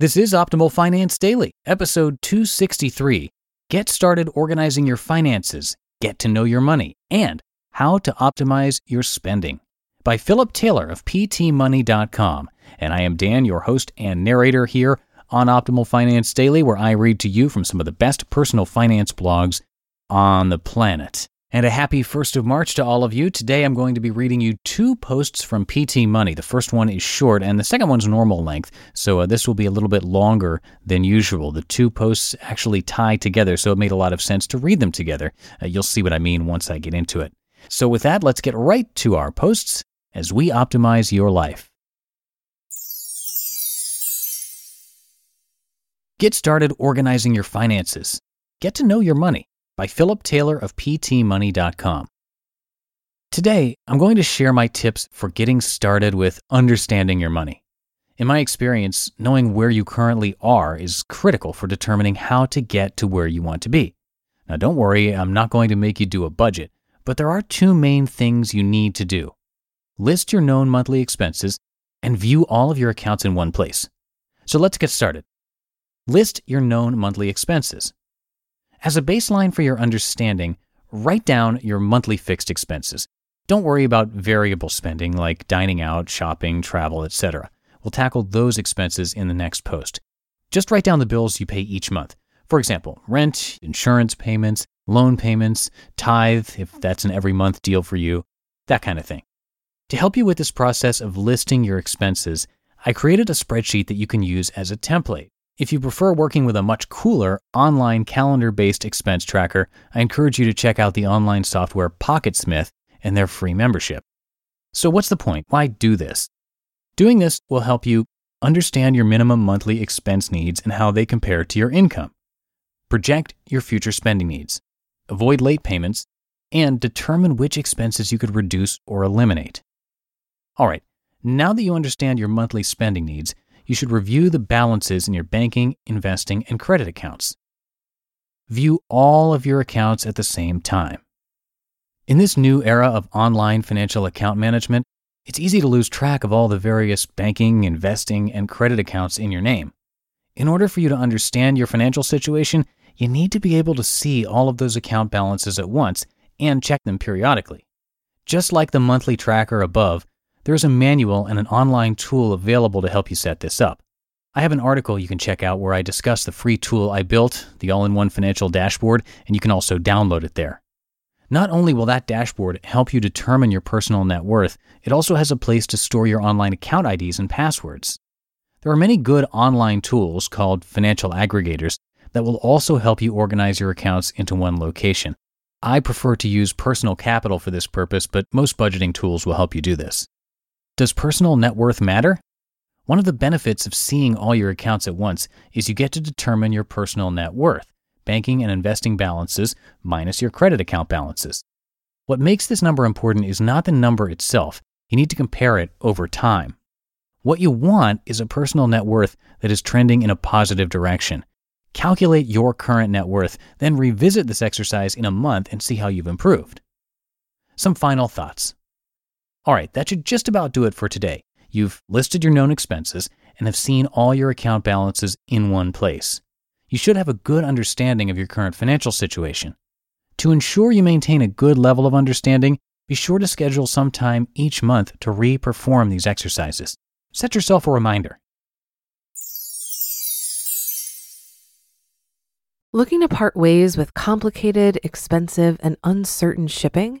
This is Optimal Finance Daily, episode 263. Get started organizing your finances, get to know your money, and how to optimize your spending. By Philip Taylor of PTMoney.com. And I am Dan, your host and narrator here on Optimal Finance Daily, where I read to you from some of the best personal finance blogs on the planet. And a happy 1st of March to all of you. Today I'm going to be reading you two posts from PT Money. The first one is short and the second one's normal length, so uh, this will be a little bit longer than usual. The two posts actually tie together, so it made a lot of sense to read them together. Uh, you'll see what I mean once I get into it. So with that, let's get right to our posts as we optimize your life. Get started organizing your finances. Get to know your money by Philip Taylor of PTMoney.com. Today, I'm going to share my tips for getting started with understanding your money. In my experience, knowing where you currently are is critical for determining how to get to where you want to be. Now, don't worry, I'm not going to make you do a budget, but there are two main things you need to do list your known monthly expenses and view all of your accounts in one place. So let's get started. List your known monthly expenses. As a baseline for your understanding, write down your monthly fixed expenses. Don't worry about variable spending like dining out, shopping, travel, etc. We'll tackle those expenses in the next post. Just write down the bills you pay each month. For example, rent, insurance payments, loan payments, tithe, if that's an every month deal for you, that kind of thing. To help you with this process of listing your expenses, I created a spreadsheet that you can use as a template. If you prefer working with a much cooler online calendar based expense tracker, I encourage you to check out the online software Pocketsmith and their free membership. So, what's the point? Why do this? Doing this will help you understand your minimum monthly expense needs and how they compare to your income, project your future spending needs, avoid late payments, and determine which expenses you could reduce or eliminate. All right, now that you understand your monthly spending needs, you should review the balances in your banking, investing, and credit accounts. View all of your accounts at the same time. In this new era of online financial account management, it's easy to lose track of all the various banking, investing, and credit accounts in your name. In order for you to understand your financial situation, you need to be able to see all of those account balances at once and check them periodically. Just like the monthly tracker above, there is a manual and an online tool available to help you set this up. I have an article you can check out where I discuss the free tool I built, the all in one financial dashboard, and you can also download it there. Not only will that dashboard help you determine your personal net worth, it also has a place to store your online account IDs and passwords. There are many good online tools called financial aggregators that will also help you organize your accounts into one location. I prefer to use Personal Capital for this purpose, but most budgeting tools will help you do this. Does personal net worth matter? One of the benefits of seeing all your accounts at once is you get to determine your personal net worth, banking and investing balances minus your credit account balances. What makes this number important is not the number itself, you need to compare it over time. What you want is a personal net worth that is trending in a positive direction. Calculate your current net worth, then revisit this exercise in a month and see how you've improved. Some final thoughts. All right, that should just about do it for today. You've listed your known expenses and have seen all your account balances in one place. You should have a good understanding of your current financial situation. To ensure you maintain a good level of understanding, be sure to schedule some time each month to re perform these exercises. Set yourself a reminder. Looking to part ways with complicated, expensive, and uncertain shipping?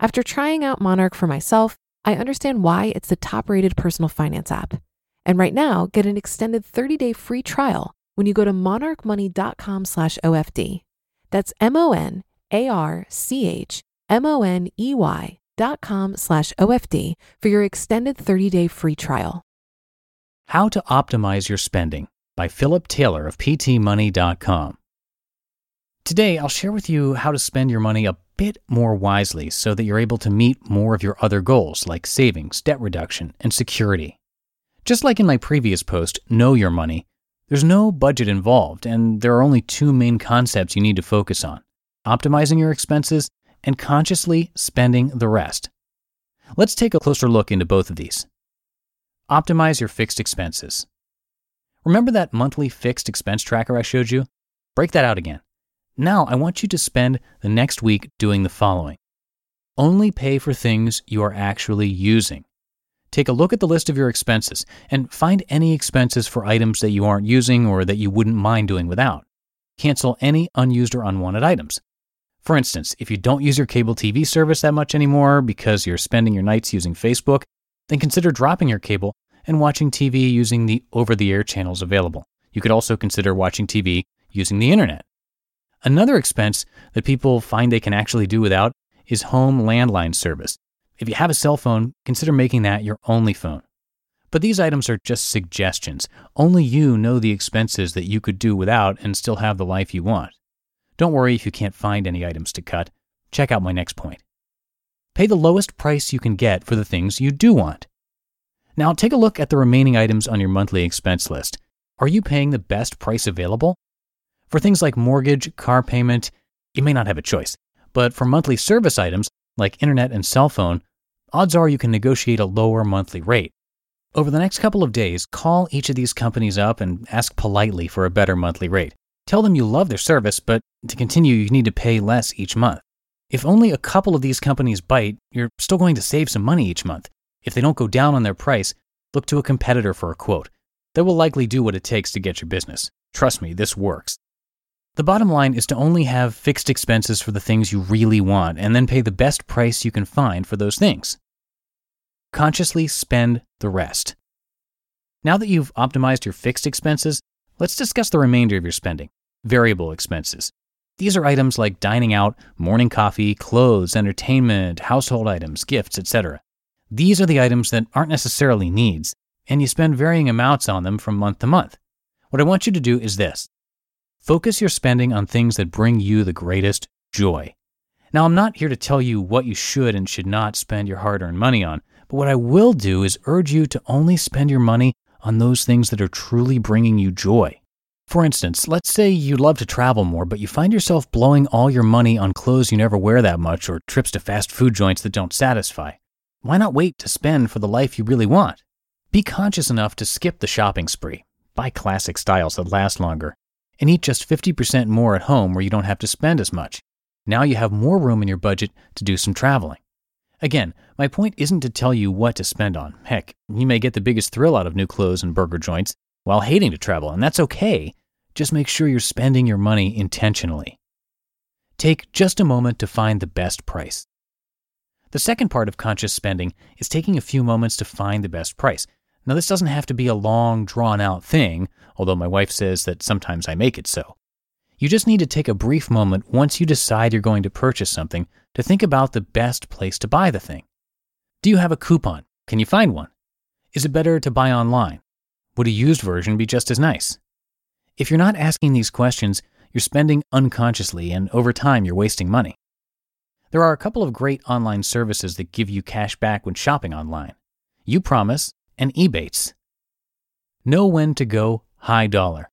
After trying out Monarch for myself, I understand why it's the top-rated personal finance app. And right now, get an extended 30-day free trial when you go to monarchmoney.com slash OFD. That's M O N A R C H M O N E Y dot com slash OFD for your extended 30 day free trial. How to Optimize Your Spending by Philip Taylor of PTMoney.com. Today, I'll share with you how to spend your money a bit more wisely so that you're able to meet more of your other goals like savings, debt reduction, and security. Just like in my previous post, Know Your Money, there's no budget involved, and there are only two main concepts you need to focus on optimizing your expenses and consciously spending the rest. Let's take a closer look into both of these. Optimize your fixed expenses. Remember that monthly fixed expense tracker I showed you? Break that out again. Now I want you to spend the next week doing the following only pay for things you are actually using. Take a look at the list of your expenses and find any expenses for items that you aren't using or that you wouldn't mind doing without. Cancel any unused or unwanted items. For instance, if you don't use your cable TV service that much anymore because you're spending your nights using Facebook, then consider dropping your cable and watching TV using the over the air channels available. You could also consider watching TV using the internet. Another expense that people find they can actually do without is home landline service. If you have a cell phone, consider making that your only phone. But these items are just suggestions. Only you know the expenses that you could do without and still have the life you want. Don't worry if you can't find any items to cut. Check out my next point. Pay the lowest price you can get for the things you do want. Now, take a look at the remaining items on your monthly expense list. Are you paying the best price available? For things like mortgage, car payment, you may not have a choice. But for monthly service items, like internet and cell phone, odds are you can negotiate a lower monthly rate. Over the next couple of days, call each of these companies up and ask politely for a better monthly rate. Tell them you love their service, but to continue, you need to pay less each month. If only a couple of these companies bite, you're still going to save some money each month. If they don't go down on their price, look to a competitor for a quote. They will likely do what it takes to get your business. Trust me, this works. The bottom line is to only have fixed expenses for the things you really want and then pay the best price you can find for those things. Consciously spend the rest. Now that you've optimized your fixed expenses, let's discuss the remainder of your spending variable expenses. These are items like dining out, morning coffee, clothes, entertainment, household items, gifts, etc. These are the items that aren't necessarily needs, and you spend varying amounts on them from month to month. What I want you to do is this Focus your spending on things that bring you the greatest joy. Now, I'm not here to tell you what you should and should not spend your hard earned money on, but what I will do is urge you to only spend your money on those things that are truly bringing you joy. For instance, let's say you'd love to travel more, but you find yourself blowing all your money on clothes you never wear that much or trips to fast food joints that don't satisfy. why not wait to spend for the life you really want? Be conscious enough to skip the shopping spree, buy classic styles that last longer, and eat just 50% more at home where you don't have to spend as much. Now you have more room in your budget to do some traveling. Again, my point isn't to tell you what to spend on. Heck, you may get the biggest thrill out of new clothes and burger joints while hating to travel, and that's okay. Just make sure you're spending your money intentionally. Take just a moment to find the best price. The second part of conscious spending is taking a few moments to find the best price. Now, this doesn't have to be a long, drawn out thing, although my wife says that sometimes I make it so. You just need to take a brief moment once you decide you're going to purchase something to think about the best place to buy the thing. Do you have a coupon? Can you find one? Is it better to buy online? Would a used version be just as nice? If you're not asking these questions, you're spending unconsciously, and over time, you're wasting money. There are a couple of great online services that give you cash back when shopping online Upromise and Ebates. Know when to go high dollar.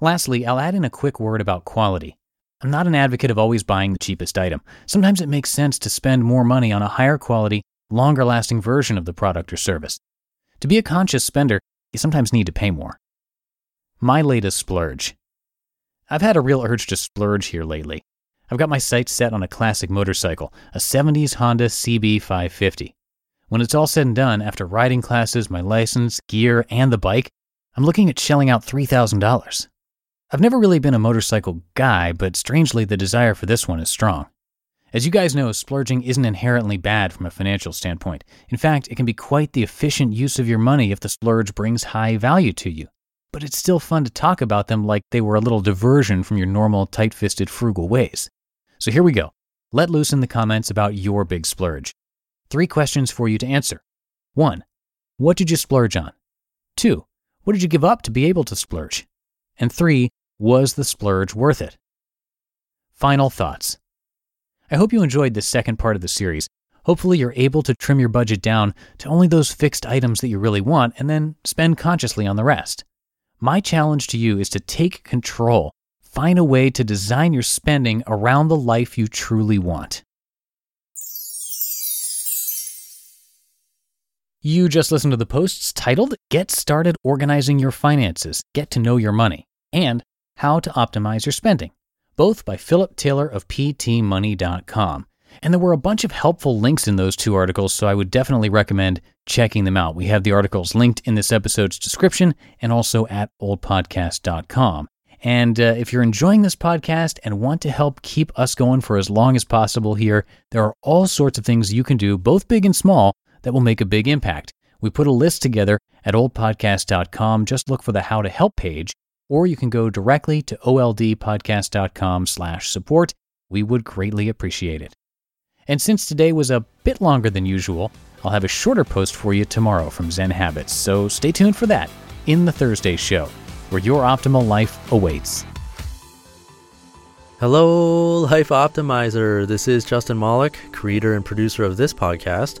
Lastly, I'll add in a quick word about quality. I'm not an advocate of always buying the cheapest item. Sometimes it makes sense to spend more money on a higher quality, longer lasting version of the product or service. To be a conscious spender, you sometimes need to pay more. My latest splurge. I've had a real urge to splurge here lately. I've got my sights set on a classic motorcycle, a 70s Honda CB550. When it's all said and done, after riding classes, my license, gear, and the bike, I'm looking at shelling out $3,000. I've never really been a motorcycle guy, but strangely, the desire for this one is strong. As you guys know, splurging isn't inherently bad from a financial standpoint. In fact, it can be quite the efficient use of your money if the splurge brings high value to you. But it's still fun to talk about them like they were a little diversion from your normal tight fisted frugal ways. So here we go. Let loose in the comments about your big splurge. Three questions for you to answer. One, what did you splurge on? Two, what did you give up to be able to splurge? And three, was the splurge worth it? Final thoughts. I hope you enjoyed this second part of the series. Hopefully, you're able to trim your budget down to only those fixed items that you really want and then spend consciously on the rest. My challenge to you is to take control. Find a way to design your spending around the life you truly want. You just listened to the posts titled Get Started Organizing Your Finances, Get to Know Your Money, and how to Optimize Your Spending, both by Philip Taylor of PTMoney.com. And there were a bunch of helpful links in those two articles, so I would definitely recommend checking them out. We have the articles linked in this episode's description and also at oldpodcast.com. And uh, if you're enjoying this podcast and want to help keep us going for as long as possible here, there are all sorts of things you can do, both big and small, that will make a big impact. We put a list together at oldpodcast.com. Just look for the How to Help page, or you can go directly to oldpodcast.com slash support. We would greatly appreciate it. And since today was a bit longer than usual, I'll have a shorter post for you tomorrow from Zen Habits, so stay tuned for that in the Thursday show, where your optimal life awaits. Hello, Life Optimizer. This is Justin Malik, creator and producer of this podcast,